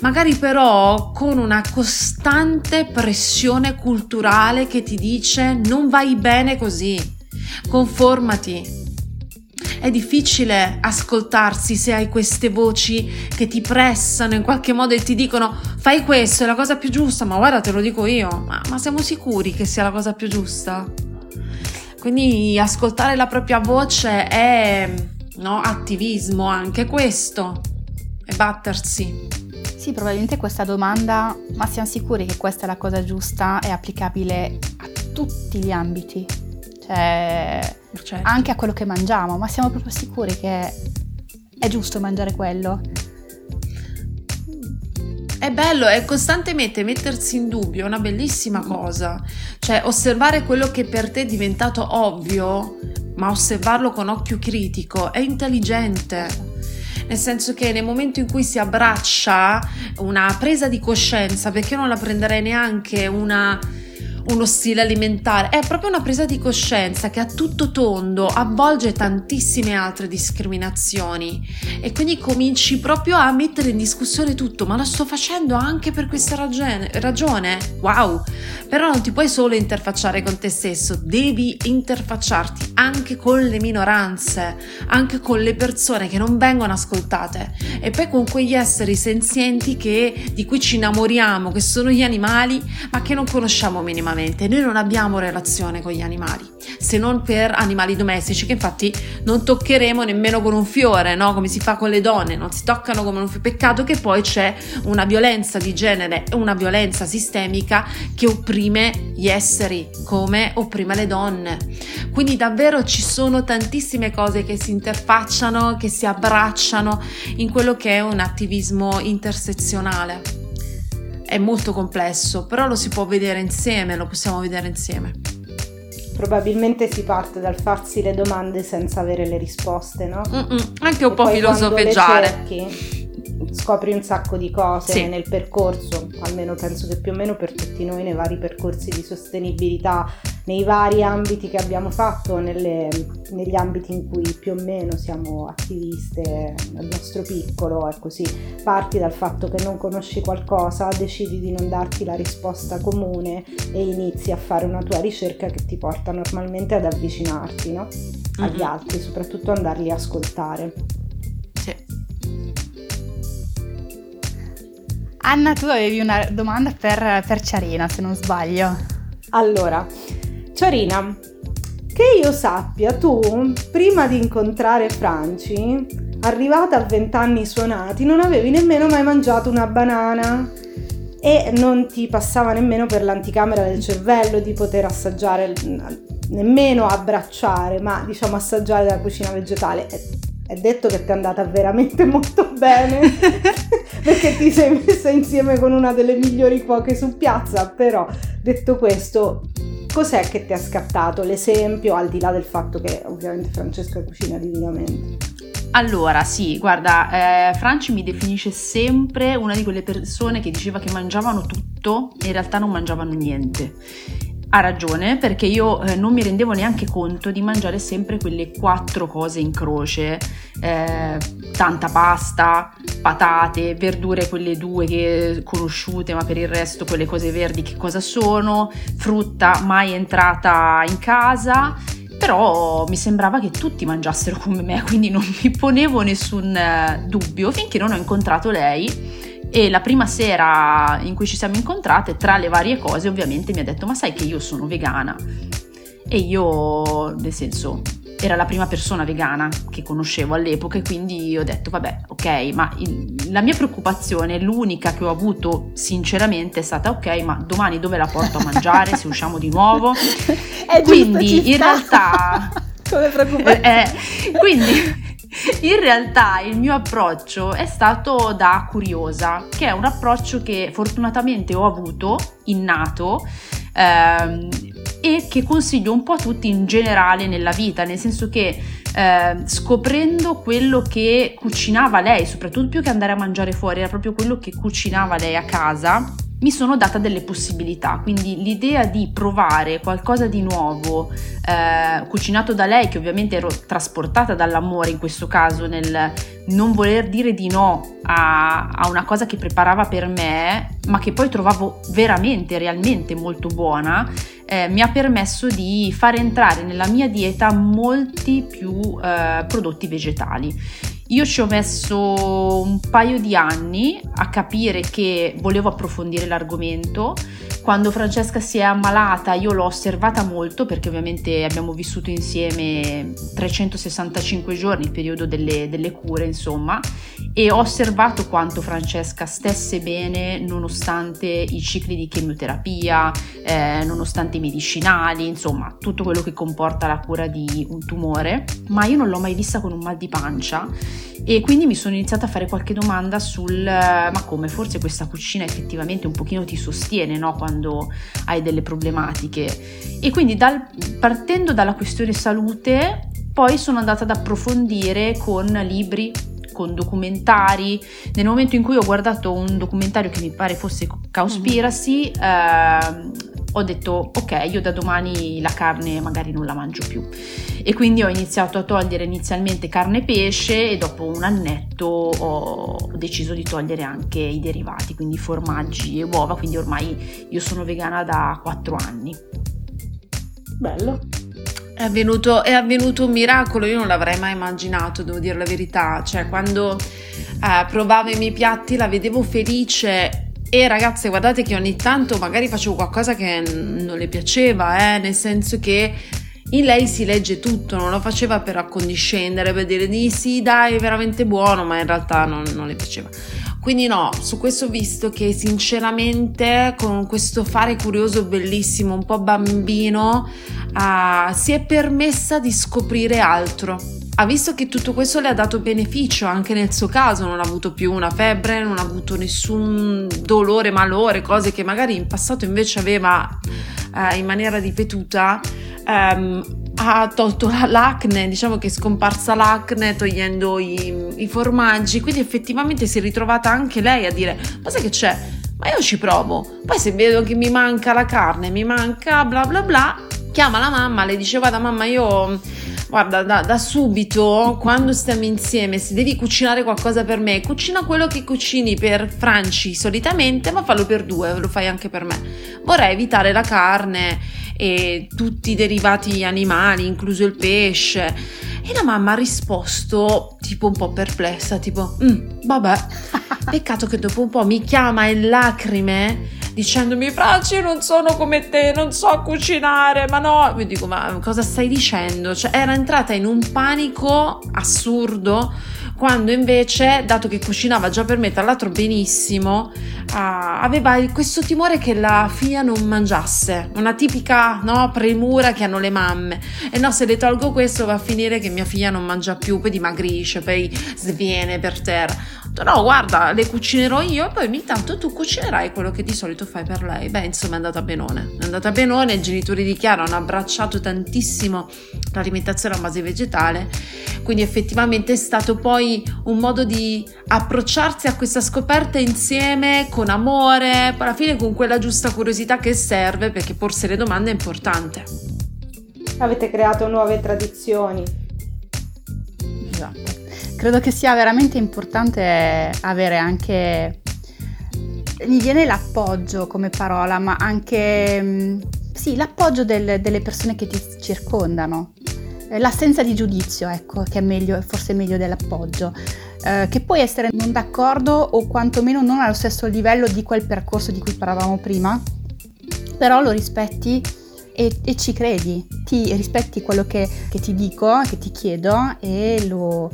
magari però con una costante pressione culturale che ti dice non vai bene così, conformati, è difficile ascoltarsi se hai queste voci che ti pressano in qualche modo e ti dicono fai questo, è la cosa più giusta, ma guarda te lo dico io, ma, ma siamo sicuri che sia la cosa più giusta? Quindi ascoltare la propria voce è no, attivismo anche questo, e battersi. Sì, probabilmente questa domanda, ma siamo sicuri che questa è la cosa giusta, è applicabile a tutti gli ambiti. Cioè, certo. anche a quello che mangiamo, ma siamo proprio sicuri che è giusto mangiare quello? È bello, è costantemente mettersi in dubbio, è una bellissima cosa. Cioè, osservare quello che per te è diventato ovvio, ma osservarlo con occhio critico, è intelligente. nel senso che nel momento in cui si abbraccia una presa di coscienza, perché non la prenderei neanche una uno stile alimentare, è proprio una presa di coscienza che a tutto tondo avvolge tantissime altre discriminazioni. E quindi cominci proprio a mettere in discussione tutto, ma lo sto facendo anche per questa ragione? Wow! Però non ti puoi solo interfacciare con te stesso, devi interfacciarti anche con le minoranze, anche con le persone che non vengono ascoltate. E poi con quegli esseri senzienti che, di cui ci innamoriamo, che sono gli animali, ma che non conosciamo minimamente minimamente. Noi non abbiamo relazione con gli animali, se non per animali domestici, che infatti non toccheremo nemmeno con un fiore, no? Come si fa con le donne, non si toccano come un fiore. Peccato che poi c'è una violenza di genere una violenza sistemica che opprime gli esseri, come opprime le donne. Quindi davvero ci sono tantissime cose che si interfacciano, che si abbracciano in quello che è un attivismo intersezionale è molto complesso, però lo si può vedere insieme, lo possiamo vedere insieme. Probabilmente si parte dal farsi le domande senza avere le risposte, no? Mm-mm, anche un e po' filosofeggiare. Cerchi, scopri un sacco di cose sì. nel percorso, almeno penso che più o meno per tutti noi nei vari percorsi di sostenibilità, nei vari ambiti che abbiamo fatto, nelle, negli ambiti in cui più o meno siamo attiviste nel nostro piccolo, è così. Parti dal fatto che non conosci qualcosa, decidi di non darti la risposta comune e inizi a fare una tua ricerca che ti porta normalmente ad avvicinarti no? agli mm-hmm. altri, soprattutto andarli a ascoltare. Anna, tu avevi una domanda per, per Ciarina, se non sbaglio. Allora, Ciarina, che io sappia, tu prima di incontrare Franci, arrivata a vent'anni suonati, non avevi nemmeno mai mangiato una banana e non ti passava nemmeno per l'anticamera del cervello di poter assaggiare, nemmeno abbracciare, ma diciamo assaggiare la cucina vegetale. È detto che ti è andata veramente (laughs) molto bene (laughs) perché ti sei messa insieme con una delle migliori cuoche su piazza, però detto questo, cos'è che ti ha scattato l'esempio al di là del fatto che ovviamente Francesca cucina divinamente? Allora, sì, guarda, eh, Franci mi definisce sempre una di quelle persone che diceva che mangiavano tutto e in realtà non mangiavano niente ha ragione perché io eh, non mi rendevo neanche conto di mangiare sempre quelle quattro cose in croce, eh, tanta pasta, patate, verdure quelle due che conosciute, ma per il resto quelle cose verdi che cosa sono, frutta mai entrata in casa. Però mi sembrava che tutti mangiassero come me, (laughs) quindi non mi ponevo nessun eh, dubbio finché non ho incontrato lei e la prima sera in cui ci siamo incontrate, tra le varie cose, ovviamente mi ha detto: Ma sai che io sono vegana? E io, nel senso, era la prima persona vegana che conoscevo all'epoca e quindi ho detto vabbè ok ma il, la mia preoccupazione l'unica che ho avuto sinceramente è stata ok ma domani dove la porto a mangiare? Se usciamo di nuovo? (laughs) È quindi in realtà (laughs) come preoccupazione. Eh, quindi (laughs) in realtà il mio approccio è stato da curiosa, che è un approccio che fortunatamente ho avuto innato ehm, e che consiglio un po' a tutti in generale nella vita, nel senso che eh, scoprendo quello che cucinava lei, soprattutto più che andare a mangiare fuori, era proprio quello che cucinava lei a casa, mi sono data delle possibilità, quindi l'idea di provare qualcosa di nuovo, eh, cucinato da lei, che ovviamente ero trasportata dall'amore in questo caso, nel non voler dire di no a, a una cosa che preparava per me, ma che poi trovavo veramente, realmente molto buona, eh, mi ha permesso di fare entrare nella mia dieta molti più eh, prodotti vegetali. Io ci ho messo un paio di anni a capire che volevo approfondire l'argomento. Quando Francesca si è ammalata io l'ho osservata molto perché ovviamente abbiamo vissuto insieme 365 giorni, il periodo delle, delle cure insomma, e ho osservato quanto Francesca stesse bene nonostante i cicli di chemioterapia, eh, nonostante i medicinali, insomma tutto quello che comporta la cura di un tumore, ma io non l'ho mai vista con un mal di pancia e quindi mi sono iniziata a fare qualche domanda sul ma come forse questa cucina effettivamente un pochino ti sostiene no? quando hai delle problematiche e quindi dal, partendo dalla questione salute poi sono andata ad approfondire con libri con documentari. Nel momento in cui ho guardato un documentario che mi pare fosse Cowspiracy, mm. eh, ho detto ok, io da domani la carne magari non la mangio più. E quindi ho iniziato a togliere inizialmente carne e pesce e dopo un annetto ho deciso di togliere anche i derivati, quindi formaggi e uova, quindi ormai io sono vegana da 4 anni. Bello. È avvenuto, è avvenuto, un miracolo, io non l'avrei mai immaginato, devo dire la verità. Cioè, quando eh, provavo i miei piatti la vedevo felice e ragazze, guardate che ogni tanto magari facevo qualcosa che non le piaceva, eh, nel senso che in lei si legge tutto, non lo faceva per accondiscendere, per dire di sì, dai, è veramente buono, ma in realtà non, non le piaceva. Quindi no, su questo visto che sinceramente con questo fare curioso bellissimo, un po' bambino, uh, si è permessa di scoprire altro ha visto che tutto questo le ha dato beneficio anche nel suo caso, non ha avuto più una febbre, non ha avuto nessun dolore, malore, cose che magari in passato invece aveva eh, in maniera ripetuta. Ehm, ha tolto l'acne, diciamo che è scomparsa l'acne togliendo i, i, formaggi, quindi effettivamente si è ritrovata anche lei a dire ma sai che c'è? Ma io ci provo, poi se vedo che mi manca la carne, mi manca bla bla bla, chiama la mamma, le dice guarda mamma io Guarda, da, da, subito, quando stiamo insieme, se devi cucinare qualcosa per me, cucina quello che cucini per Franci solitamente, ma fallo per due, lo fai anche per me. Vorrei evitare la carne e tutti i derivati animali, incluso il pesce. E la mamma ha risposto tipo un po' perplessa, tipo, mm, vabbè, (laughs) peccato che dopo un po' mi chiama in lacrime dicendomi Franci non sono come te, non so cucinare, ma no, mi dico ma cosa stai dicendo? Cioè era entrata in un panico assurdo quando invece, dato che cucinava già per me, tra l'altro benissimo, uh, aveva questo timore che la figlia non mangiasse, una tipica no, premura che hanno le mamme. E no, se le tolgo questo va a finire che mia figlia non mangia più, poi dimagrisce, poi sviene per terra. No, guarda, le cucinerò io e poi ogni tanto tu cucinerai quello che di solito fai per lei. Beh, insomma, è andata benone. È andata benone, i genitori di Chiara hanno abbracciato tantissimo l'alimentazione a base vegetale, quindi effettivamente è stato poi un modo di approcciarsi a questa scoperta insieme con amore, alla fine con quella giusta curiosità che serve perché porsi le domande è importante. Avete creato nuove tradizioni. Esatto credo che sia veramente importante avere anche mi viene l'appoggio come parola, ma anche mm, sì, l'appoggio del, delle persone che ti circondano. Eh, l'assenza di giudizio, ecco, che è meglio, forse meglio dell'appoggio. Eh, che puoi essere non d'accordo o quantomeno non allo stesso livello di quel percorso di cui parlavamo prima, però lo rispetti e, e ci credi, ti rispetti quello che, che ti dico, che ti chiedo e lo,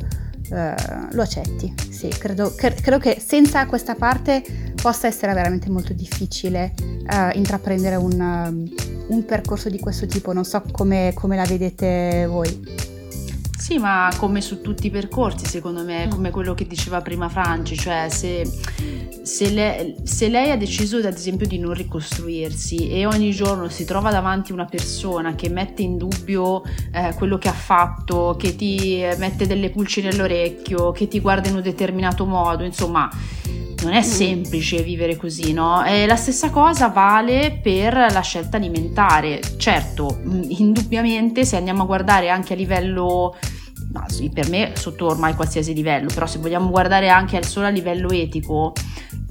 eh, lo accetti. Sì, credo, credo, che senza questa parte possa essere veramente molto difficile uh, intraprendere un, um, un, percorso di questo tipo. Non so come, come la vedete voi. Sì, ma come su tutti i percorsi, secondo me, come quello che diceva prima Franci, cioè se, se, lei, se, lei, ha deciso ad esempio di non ricostruirsi e ogni giorno si trova davanti una persona che mette in dubbio eh, quello che ha fatto, che ti mette delle pulci nell'orecchio, che ti guarda in un determinato modo, insomma non è mm. semplice vivere così, no? E la stessa cosa vale per la scelta alimentare. Certo, mm, indubbiamente se andiamo a guardare anche a livello per me sotto ormai qualsiasi livello, però se vogliamo guardare anche solo a livello etico,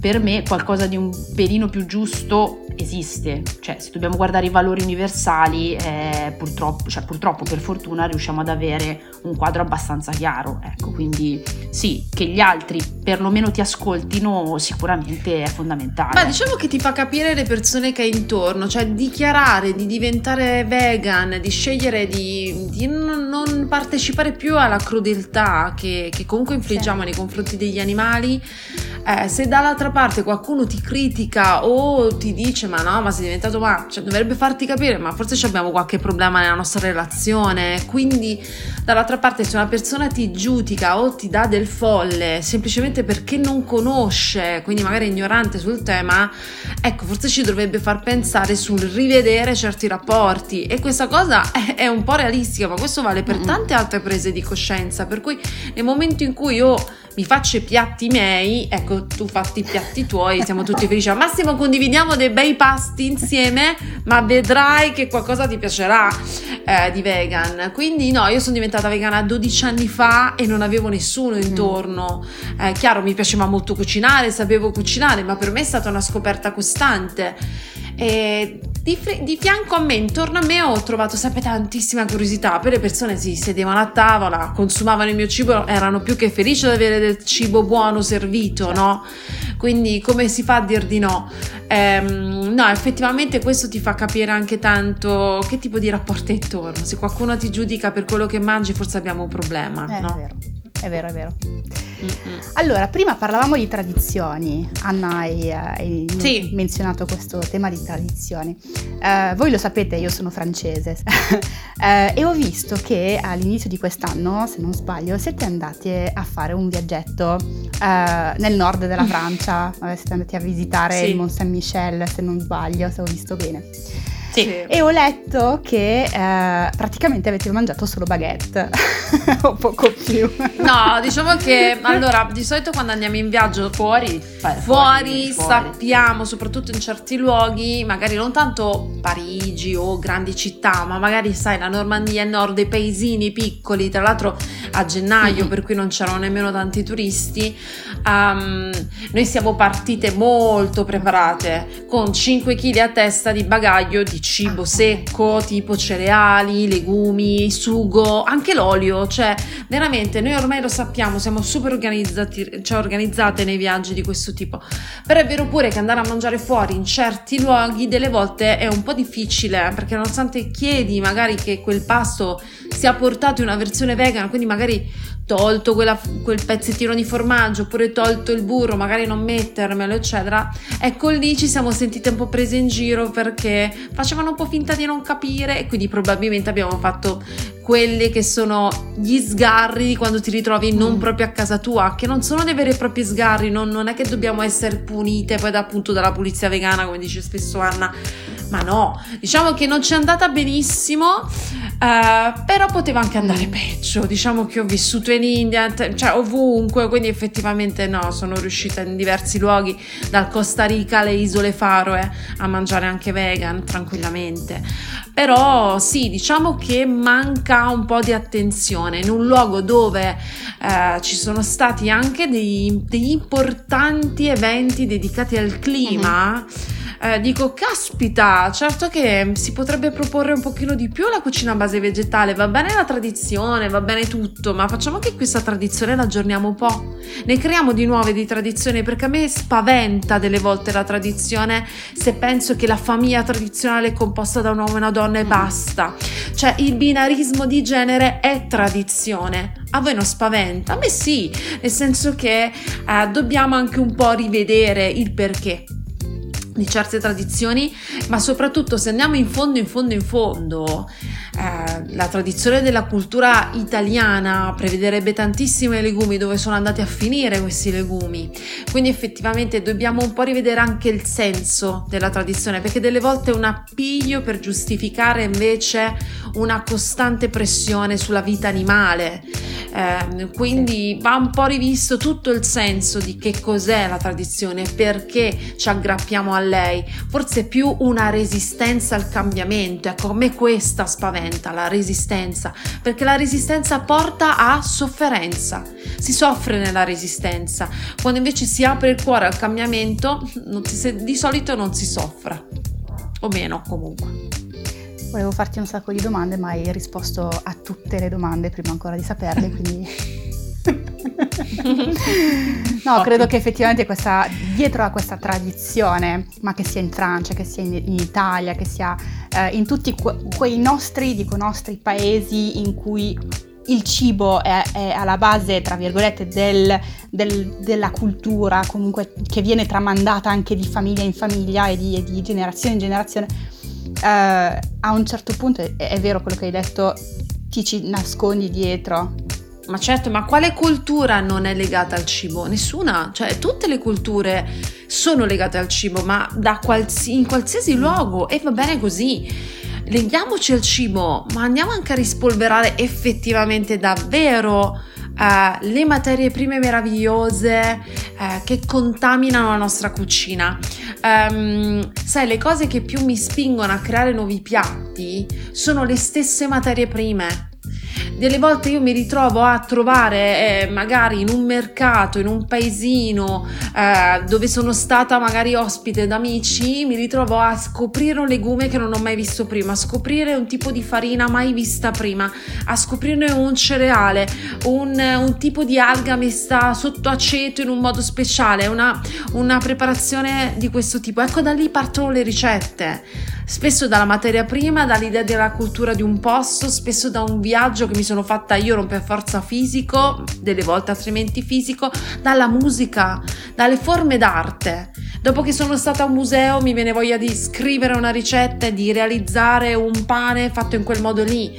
per me qualcosa di un pelino più giusto esiste, cioè se dobbiamo guardare i valori universali, eh, purtroppo, cioè, purtroppo per fortuna riusciamo ad avere un quadro abbastanza chiaro, ecco, quindi sì, che gli altri perlomeno ti ascoltino sicuramente è fondamentale. Ma diciamo che ti fa capire le persone che hai intorno, cioè dichiarare di diventare vegan, di scegliere di, di non partecipare più alla crudeltà che, che comunque infliggiamo sì. nei confronti degli animali, eh, se dall'altra parte qualcuno ti critica o ti dice ma no, ma sei diventato ma, cioè, dovrebbe farti capire, ma forse abbiamo qualche problema nella nostra relazione. Quindi, dall'altra parte, se una persona ti giudica o ti dà del folle semplicemente perché non conosce, quindi magari è ignorante sul tema, ecco, forse ci dovrebbe far pensare sul rivedere certi rapporti. E questa cosa (laughs) è, è un po' realistica, ma questo vale per tante altre prese di coscienza. Per cui, nel momento in cui io mi faccio i piatti miei, ecco tu fatti i piatti tuoi, siamo tutti felici. Al massimo condividiamo dei bei pasti insieme, ma vedrai che qualcosa ti piacerà eh, di vegan. Quindi no, io sono diventata vegana 12 anni fa e non avevo nessuno mm. intorno. Eh, chiaro, mi piaceva molto cucinare, sapevo cucinare, ma per me è stata una scoperta costante. E di, di, fianco a me, intorno a me, ho trovato sempre tantissima curiosità. Per le persone si sedevano a tavola, consumavano il mio cibo, erano più che felici di avere del cibo buono servito, no? Quindi come si fa a dir di no? Ehm, no, effettivamente questo ti fa capire anche tanto che tipo di rapporto è intorno. Se qualcuno ti giudica per quello che mangi, forse abbiamo un problema, eh, no? È vero. È vero, è vero. Allora, prima parlavamo di tradizioni. Anna hai, hai sì. menzionato questo tema di tradizioni. Uh, voi lo sapete, io sono francese uh, (laughs) e ho visto che all'inizio di quest'anno, se non sbaglio, siete andati a fare un viaggetto uh, nel nord della (laughs) Francia. siete andati a visitare sì. il Mont Saint-Michel, se non sbaglio, se ho visto bene. Sì. E ho letto che eh, praticamente avete mangiato solo baguette (laughs) o poco più. No, diciamo che allora di solito quando andiamo in viaggio fuori, fuori, fuori, sappiamo, soprattutto in certi luoghi, magari non tanto Parigi o grandi città, ma magari sai la Normandia, il nord, dei paesini piccoli, tra l'altro a gennaio, mm-hmm. per cui non c'erano nemmeno tanti turisti. Um, noi siamo partite molto preparate con 5 kg a testa di bagaglio di cibo secco, tipo cereali, legumi, sugo, anche l'olio, cioè veramente noi ormai lo sappiamo, siamo super organizzati, cioè organizzate nei viaggi di questo tipo. Però è vero pure che andare a mangiare fuori in certi luoghi delle volte è un po' difficile, perché nonostante chiedi magari che quel pasto sia portato in una versione vegan, quindi magari tolto quella, quel pezzettino di formaggio oppure tolto il burro, magari non mettermelo, eccetera. Ecco lì ci siamo sentite un po' prese in giro perché facevano un po' finta di non capire e quindi probabilmente abbiamo fatto quelli che sono gli sgarri di quando ti ritrovi non mm. proprio a casa tua, che non sono dei veri e propri sgarri, non, non è che dobbiamo essere punite poi da, appunto dalla pulizia vegana, come dice spesso Anna ma no, diciamo che non ci è andata benissimo, eh, però poteva anche andare peggio. Diciamo che ho vissuto in India, cioè ovunque, quindi effettivamente no, sono riuscita in diversi luoghi, dal Costa Rica alle isole Faroe, a mangiare anche vegan tranquillamente. Però sì, diciamo che manca un po' di attenzione in un luogo dove eh, ci sono stati anche degli importanti eventi dedicati al clima. Mm-hmm eh, dico caspita, certo che si potrebbe proporre un pochino di più la cucina a base vegetale, va bene la tradizione, va bene tutto, ma facciamo che questa tradizione la aggiorniamo un po', ne creiamo di nuove di tradizioni perché a me spaventa delle volte la tradizione se penso che la famiglia tradizionale è composta da un uomo e una donna e basta, cioè il binarismo di genere è tradizione. A voi non spaventa? A me sì, nel senso che eh, dobbiamo anche un po' rivedere il perché di certe tradizioni, ma soprattutto se andiamo in fondo, in fondo, in fondo, eh, la tradizione della cultura italiana prevederebbe tantissimi legumi dove sono andati a finire questi legumi. Quindi effettivamente dobbiamo un po' rivedere anche il senso della tradizione, perché delle volte è un appiglio per giustificare invece una costante pressione sulla vita animale. Eh, quindi va un po' rivisto tutto il senso di che cos'è la tradizione, perché ci aggrappiamo a lei. Forse più una resistenza al cambiamento. Ecco, a me questa spaventa, la resistenza, perché la resistenza porta a sofferenza. Si soffre nella resistenza, quando invece si apre il cuore al cambiamento, si, di solito non si soffre, o meno comunque. Volevo farti un sacco di domande, ma hai risposto a tutte le domande prima ancora di saperle, quindi... (laughs) (laughs) no, credo che effettivamente questa, dietro a questa tradizione, ma che sia in Francia, che sia in, in Italia, che sia eh, in tutti que- quei nostri, dico nostri paesi in cui il cibo è, è, alla base, tra virgolette, del, del, della cultura, comunque che viene tramandata anche di famiglia in famiglia e di, e di generazione in generazione uh, a un certo punto è, è vero quello che hai detto, ti ci nascondi dietro. Ma certo, ma quale cultura non è legata al cibo? Nessuna, cioè tutte le culture sono legate al cibo, ma qualsi, in qualsiasi luogo e va bene così. Leghiamoci al cibo, ma andiamo anche a rispolverare effettivamente davvero uh, le materie prime meravigliose uh, che contaminano la nostra cucina. Um, sai, le cose che più mi spingono a creare nuovi piatti sono le stesse materie prime delle volte io mi ritrovo a trovare eh, magari in un mercato, in un paesino eh, dove sono stata magari ospite d'amici, mi ritrovo a scoprire un legume che non ho mai visto prima, a scoprire un tipo di farina mai vista prima, a scoprire un cereale, un, un tipo di alga messa sotto aceto in un modo speciale, una, una preparazione di questo tipo. Ecco, da lì partono le ricette spesso dalla materia prima, dall'idea della cultura di un posto, spesso da un viaggio che mi sono fatta io, non per forza fisico, delle volte altrimenti fisico, dalla musica, dalle forme d'arte. Dopo che sono stata a un museo mi viene voglia di scrivere una ricetta e di realizzare un pane fatto in quel modo lì.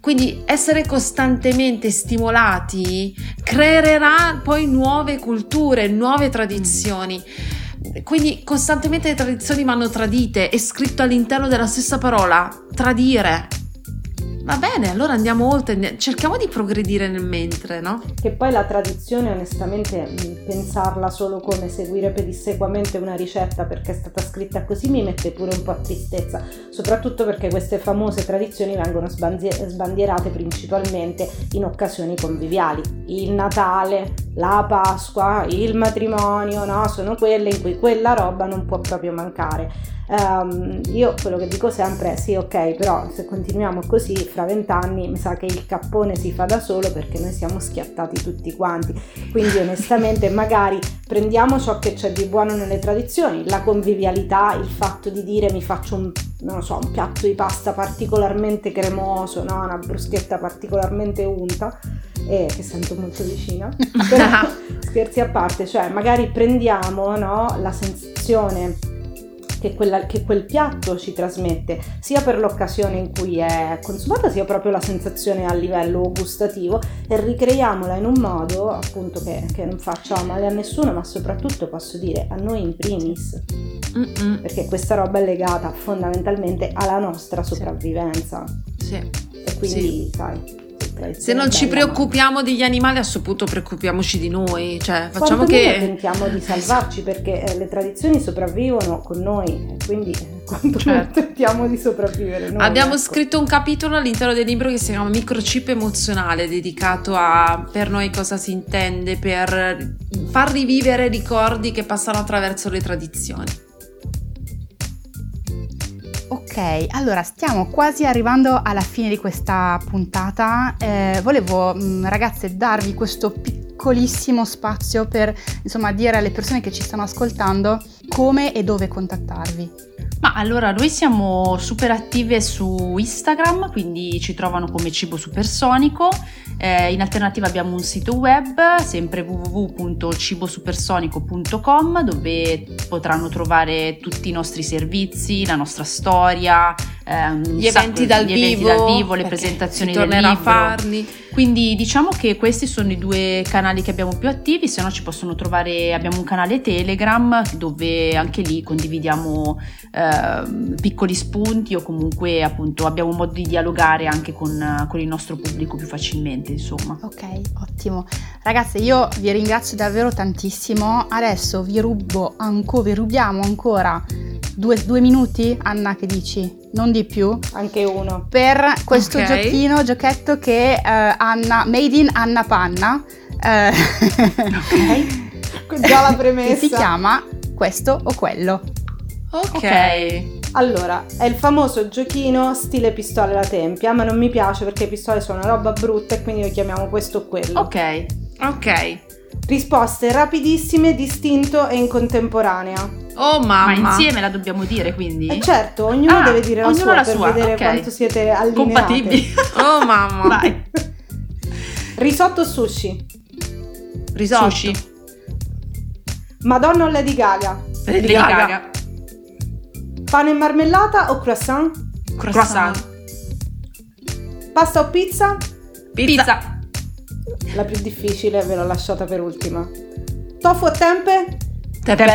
Quindi essere costantemente stimolati creerà poi nuove culture, nuove tradizioni. Quindi costantemente le tradizioni vanno tradite, è scritto all'interno della stessa parola, tradire. Va bene, allora andiamo oltre, cerchiamo di progredire nel mentre, no? Che poi la tradizione, onestamente, pensarla solo come seguire pedissequamente una ricetta perché è stata scritta così mi mette pure un po' a tristezza, soprattutto perché queste famose tradizioni vengono sbandierate principalmente in occasioni conviviali. Il Natale, la Pasqua, il matrimonio, no? Sono quelle in cui quella roba non può proprio mancare. Um, io quello che dico sempre è sì, ok, però se continuiamo così fra vent'anni mi sa che il cappone si fa da solo perché noi siamo schiattati tutti quanti. Quindi onestamente magari prendiamo ciò che c'è di buono nelle tradizioni, la convivialità, il fatto di dire mi faccio un, so, un piatto di pasta particolarmente cremoso, no? una bruschetta particolarmente unta, eh, che sento molto vicina, (laughs) però scherzi a parte, cioè magari prendiamo no, la sensazione che, quella, che, quel piatto ci trasmette, sia per l'occasione in cui è consumata, sia proprio la sensazione a livello gustativo e ricreiamola in un modo appunto che, che non faccia male a nessuno, ma soprattutto posso dire a noi in primis. Mm-mm. Perché questa roba è legata fondamentalmente alla nostra sopravvivenza. Sì. E quindi, sì. sai, se non ci preoccupiamo degli animali, a questo punto preoccupiamoci di noi. Cioè, facciamo che. tentiamo di salvarci perché eh, le tradizioni sopravvivono con noi, quindi (laughs) quanto certo. tentiamo di sopravvivere. Noi, Abbiamo ecco. scritto un capitolo all'interno del libro che si chiama Microchip emozionale, dedicato a per noi cosa si intende per far rivivere ricordi che passano attraverso le tradizioni. Ok, allora stiamo quasi arrivando alla fine di questa puntata. Eh, volevo, mm, ragazze, darvi questo piccolissimo spazio per insomma dire alle persone che ci stanno ascoltando come e dove contattarvi. Ma allora noi siamo super attive su Instagram, quindi ci trovano come Cibo Supersonico. Eh, in alternativa abbiamo un sito web, sempre www.cibosupersonico.com, dove potranno trovare tutti i nostri servizi, la nostra storia, ehm, gli, eventi dal, gli eventi dal vivo, le presentazioni del libro. a farli. Quindi diciamo che questi sono i due canali che abbiamo più attivi, se no ci possono trovare, abbiamo un canale Telegram dove anche lì condividiamo eh, piccoli spunti o comunque appunto abbiamo modo di dialogare anche con, con il nostro pubblico più facilmente insomma. Ok, ottimo. Ragazze io vi ringrazio davvero tantissimo, adesso vi rubo ancora, vi rubiamo ancora due, due minuti, Anna che dici? non di più. Anche uno. Per questo okay. giochino, giochetto che uh, Anna, made in Anna Panna. Uh, ok. Già la (laughs) premessa. si chiama questo o quello. Ok. okay. Allora, è il famoso giochino stile pistole alla tempia, ma non mi piace perché le pistole sono una roba brutta e quindi lo chiamiamo questo o quello. Ok. Ok. Risposte rapidissime, distinto e in contemporanea. Oh mamma! Ma insieme la dobbiamo dire quindi? Eh certo, ognuno ah, deve dire la sua la per sua. vedere okay. quanto siete allineate. Compatibili. (laughs) oh mamma! Vai. (laughs) Risotto o sushi? Risotto. Sushi. Madonna o Lady Gaga? Lady, Lady Gaga. Gaga. Pane e marmellata o croissant? Croissant. croissant. Pasta o pizza? Pizza. pizza. La più difficile ve l'ho lasciata per ultima. Tofu o tempe? Tepe,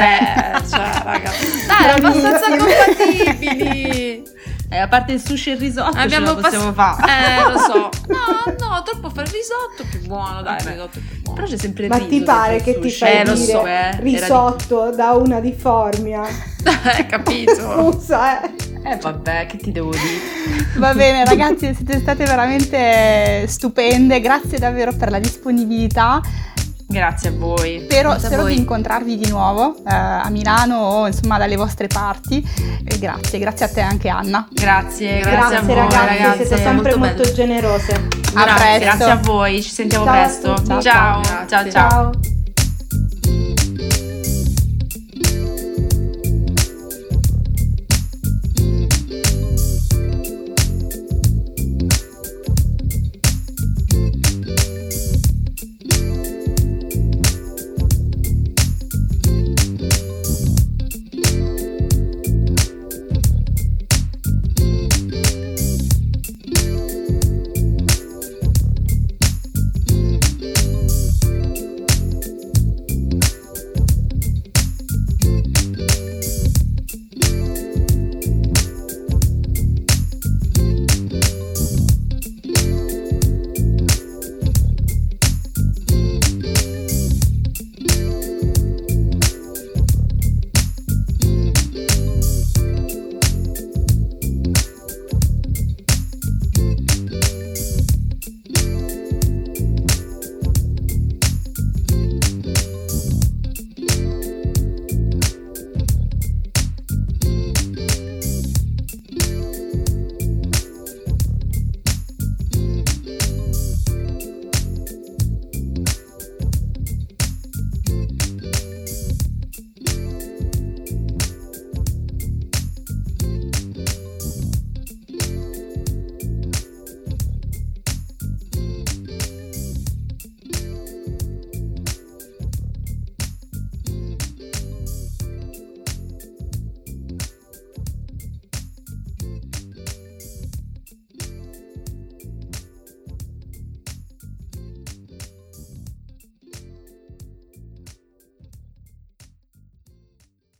cioè, raga. Dai, abbastanza compatibili. Eh, a parte il sushi e il risotto, Abbiamo ce la possiamo pass- fare. Eh, lo so. (laughs) No, no, troppo fare il risotto, più buono, dai, il risotto è più buono. Però c'è sempre il Ma riso ti pare che ti fai eh, dire so, eh. risotto da una di Formia? (laughs) Eh, capito? Scusa, eh. Eh vabbè, che ti devo dire? (laughs) Va bene ragazzi, siete state veramente stupende, grazie davvero per la disponibilità. Grazie a voi. Spero, Grazie a spero voi. di incontrarvi di nuovo eh, a Milano o insomma dalle vostre parti. E grazie, grazie a te anche Anna. Grazie, grazie, Grazie a voi ragazzi, ragazzi. siete sempre molto molto, generose. A Grazie, presto. grazie a voi, ci sentiamo Ciao presto. ciao, Ciao, ciao. grazie. ciao. Ciao.